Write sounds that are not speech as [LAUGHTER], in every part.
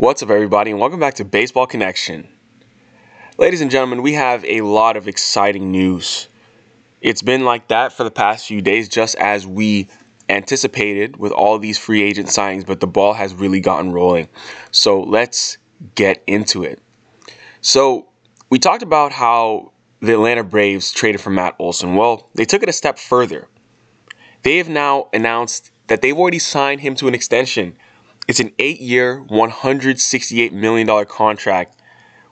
What's up, everybody, and welcome back to Baseball Connection. Ladies and gentlemen, we have a lot of exciting news. It's been like that for the past few days, just as we anticipated with all these free agent signings, but the ball has really gotten rolling. So let's get into it. So, we talked about how the Atlanta Braves traded for Matt Olson. Well, they took it a step further. They have now announced that they've already signed him to an extension. It's an eight year, $168 million contract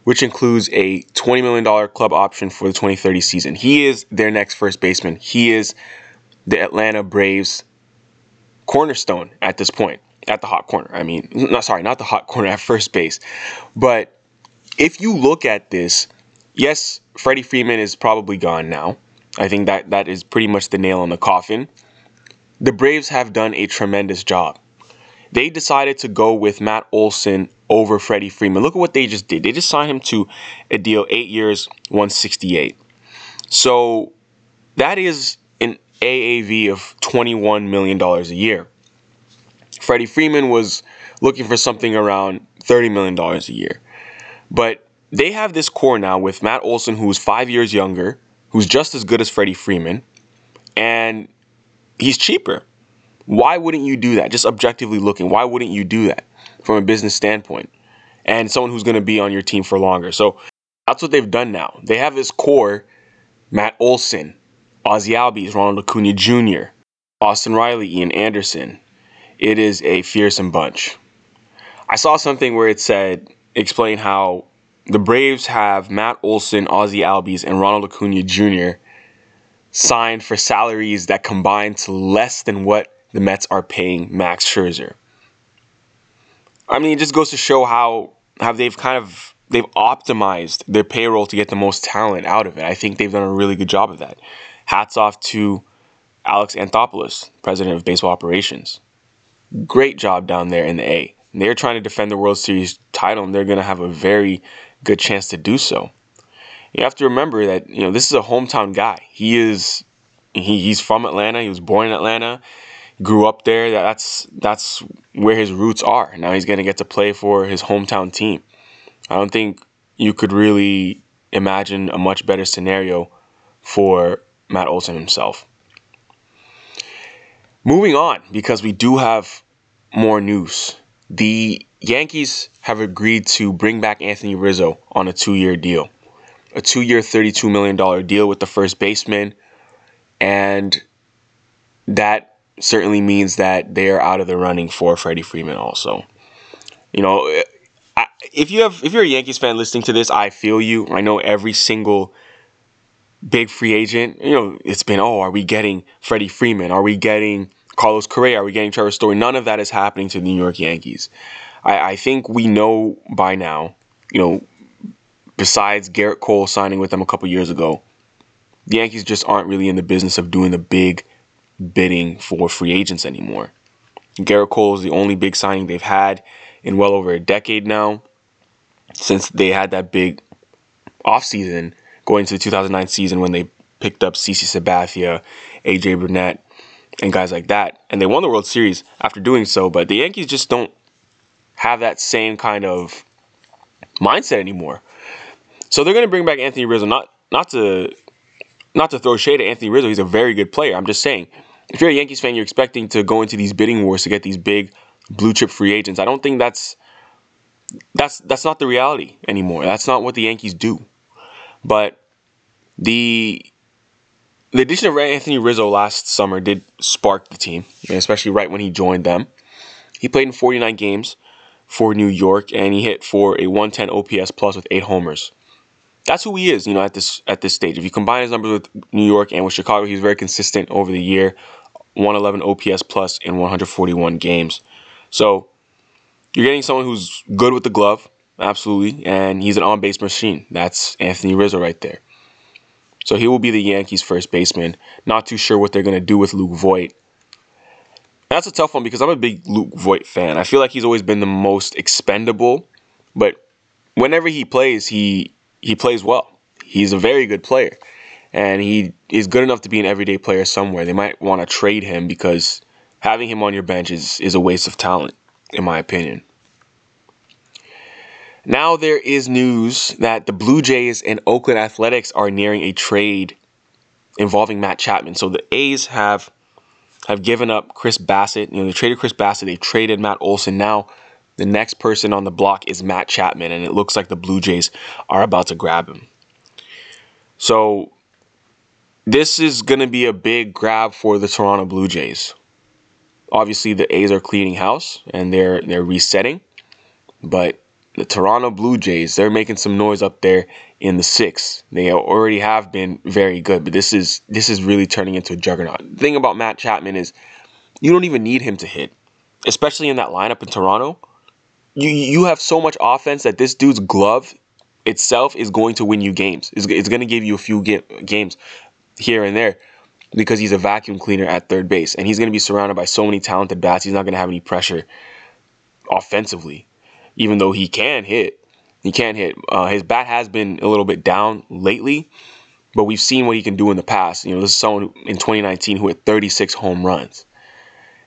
which includes a $20 million club option for the 2030 season. He is their next first baseman. He is the Atlanta Braves cornerstone at this point, at the hot corner. I mean, not sorry, not the hot [LAUGHS] corner at first base. But if you look at this, yes, Freddie Freeman is probably gone now. I think that that is pretty much the nail in the coffin. The Braves have done a tremendous job. They decided to go with Matt Olson over Freddie Freeman. Look at what they just did. They just signed him to a deal, eight years, 168. So that is an AAV of $21 million a year. Freddie Freeman was looking for something around $30 million a year. But they have this core now with Matt Olson, who's five years younger, who's just as good as Freddie Freeman, and he's cheaper. Why wouldn't you do that? Just objectively looking, why wouldn't you do that from a business standpoint? And someone who's going to be on your team for longer. So that's what they've done now. They have this core Matt Olson, Ozzie Albies, Ronald Acuna Jr., Austin Riley, Ian Anderson. It is a fearsome bunch. I saw something where it said, explain how the Braves have Matt Olson, Ozzie Albies, and Ronald Acuna Jr. signed for salaries that combine to less than what the Mets are paying Max Scherzer. I mean, it just goes to show how how they've kind of they've optimized their payroll to get the most talent out of it. I think they've done a really good job of that. Hats off to Alex Anthopoulos, president of baseball operations. Great job down there in the A. They're trying to defend the World Series title, and they're going to have a very good chance to do so. You have to remember that you know this is a hometown guy. He is he, he's from Atlanta. He was born in Atlanta grew up there. That's that's where his roots are. Now he's to get to play for his hometown team. I don't think you could really imagine a much better scenario for Matt Olson himself. Moving on, because we do have more news. The Yankees have agreed to bring back Anthony Rizzo on a two year deal. A two year, $32 million deal with the first baseman. And that certainly means that they are out of the running for Freddie Freeman also. You know, eh, if you have if you're a Yankees fan listening to this, I feel you. I know every single big free agent, you know, it's been, oh, are we getting Freddie Freeman? Are we getting Carlos Correa? Are we getting Trevor Story? None of that is happening to the New York Yankees. I, I think we know by now, you know, besides Gerrit Cole signing with them a couple years ago, the Yankees just aren't really in the business of doing the big bidding for free agents anymore. Gerrit Cole is the only big signing they've had in well over a decade now, since they had that big offseason going into the 2009 season when they picked up CC Sabathia, AJ Burnett, and guys like that. And they won the World Series after doing so, but the Yankees just don't have that same kind of mindset anymore. So they're going to bring back Anthony Rizzo, not not to not to throw shade at Anthony Rizzo. He's a very good player. I'm just saying if you're a Yankees fan, you're expecting to go into these bidding wars to get these big blue chip free agents. I don't think that's that's that's not the reality anymore. That's not what the Yankees do. But the the addition of Anthony Rizzo last summer did spark the team, especially right when he joined them. He played in 49 games for New York, and he hit for a 110 OPS plus with eight homers. That's who he is, you know, at this at this stage. If you combine his numbers with New York and with Chicago, he's very consistent over the year. 111 OPS plus in 141 games. So you're getting someone who's good with the glove, absolutely, and he's an on base machine. That's Anthony Rizzo right there. So he will be the Yankees' first baseman. Not too sure what they're going to do with Luke Voit. That's a tough one because I'm a big Luke Voit fan. I feel like he's always been the most expendable, but whenever he plays, he he plays well. He's a very good player and he is good enough to be an everyday player somewhere. They might want to trade him because having him on your bench is, is a waste of talent, in my opinion. Now there is news that the Blue Jays and Oakland Athletics are nearing a trade involving Matt Chapman. So the A's have have given up Chris Bassitt. You know, they traded Chris Bassitt. They traded Matt Olson. Now the next person on the block is Matt Chapman, and it looks like the Blue Jays are about to grab him. So this is going to be a big grab for the Toronto Blue Jays. Obviously, the A's are cleaning house and they're they're resetting, but the Toronto Blue Jays they're making some noise up there in the six. They already have been very good, but this is this is really turning into a juggernaut. The thing about Matt Chapman is you don't even need him to hit, especially in that lineup in Toronto. You you have so much offense that this dude's glove itself is going to win you games. It's, it's going to give you a few games here and there because he's a vacuum cleaner at third base and he's going to be surrounded by so many talented bats. He's not going to have any pressure offensively, even though he can hit. He can hit. Uh, his bat has been a little bit down lately, but we've seen what he can do in the past. You know, this is someone who, in 2019 who had 36 home runs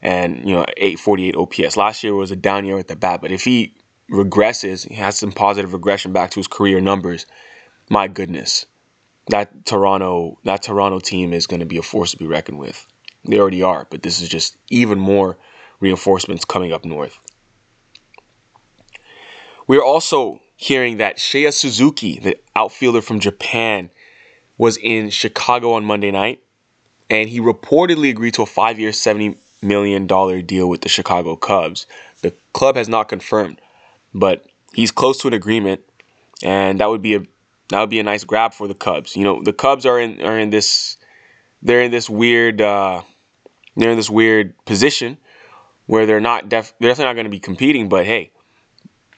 and you know 848 OPS. Last year was a down year at the bat, but if he regresses, he has some positive regression back to his career numbers. My goodness, that Toronto that Toronto team is going to be a force to be reckoned with. They already are, but this is just even more reinforcements coming up north. We're also hearing that Seiya Suzuki, the outfielder from Japan, was in Chicago on Monday night, and he reportedly agreed to a five-year, seventy million dollar deal with the Chicago Cubs. The club has not confirmed, but he's close to an agreement, and that would be a that would be a nice grab for the Cubs. You know, the Cubs are in are in this they're in this weird uh, they're in this weird position where they're not def- they're definitely not going to be competing, but hey,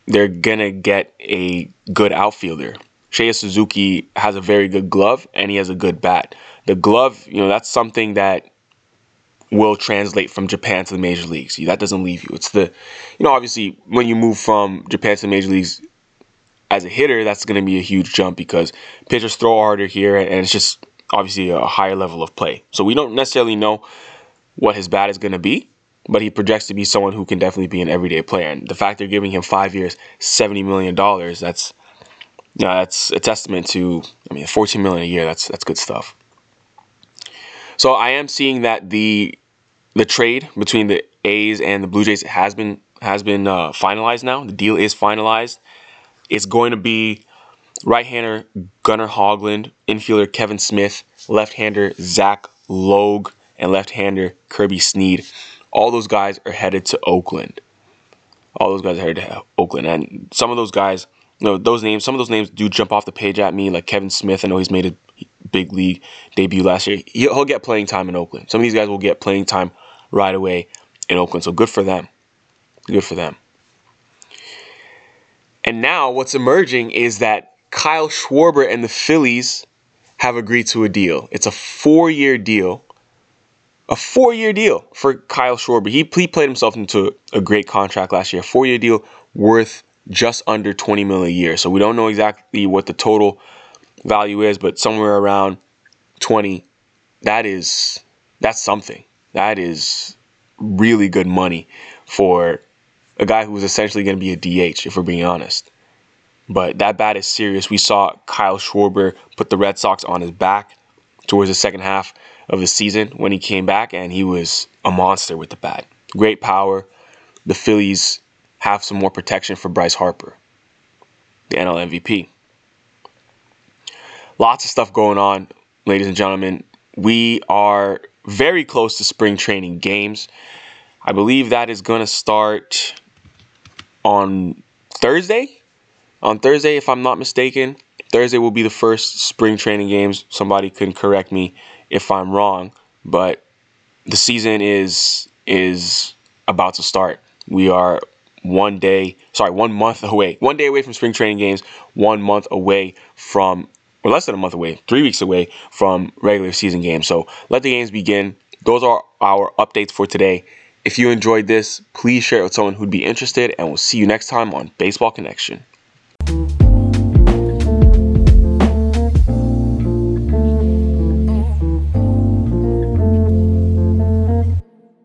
they're gonna get a good outfielder. Seiya Suzuki has a very good glove and he has a good bat. The glove, you know, that's something that will translate from Japan to the major leagues. That doesn't leave you. It's the, you know, obviously when you move from Japan to the major leagues, as a hitter, that's going to be a huge jump because pitchers throw harder here, and it's just obviously a higher level of play. So we don't necessarily know what his bat is going to be, but he projects to be someone who can definitely be an everyday player. And the fact they're giving him five years, seventy million dollars, that's you know, that's a testament to. I mean, fourteen million a year. That's that's good stuff. So I am seeing that the the trade between the A's and the Blue Jays has been has been uh, finalized now. The deal is finalized. It's going to be right-hander Gunnar Hoglund, infielder Kevin Smith, left-hander Zach Logue, and left-hander Kirby Snead. All those guys are headed to Oakland. All those guys are headed to Oakland, and some of those guys, you know, those names, some of those names do jump off the page at me. Like Kevin Smith, I know he's made a big league debut last year. He'll get playing time in Oakland. Some of these guys will get playing time right away in Oakland. So good for them. Good for them. And now what's emerging is that Kyle Schwarber and the Phillies have agreed to a deal. It's a four year deal. A four year deal for Kyle Schwarber. He, he played himself into a great contract last year. A Four year deal worth just under 20 million a year. So we don't know exactly what the total value is, but somewhere around 20. That is that's something. That is really good money for a guy who was essentially going to be a DH, if we're being honest. But that bat is serious. We saw Kyle Schwarber put the Red Sox on his back towards the second half of the season when he came back, and he was a monster with the bat. Great power. The Phillies have some more protection for Bryce Harper, the NL MVP. Lots of stuff going on, ladies and gentlemen. We are very close to spring training games. I believe that is going to start on Thursday. On Thursday, if I'm not mistaken, Thursday will be the first spring training games. Somebody can correct me if I'm wrong, but the season is is about to start. We are one day, sorry, one month [LAUGHS] away. One day away from spring training games, one month away from or less than a month away, three weeks away from regular season games. So let the games begin. Those are our updates for today. If you enjoyed this, please share it with someone who'd be interested, and we'll see you next time on Baseball Connection.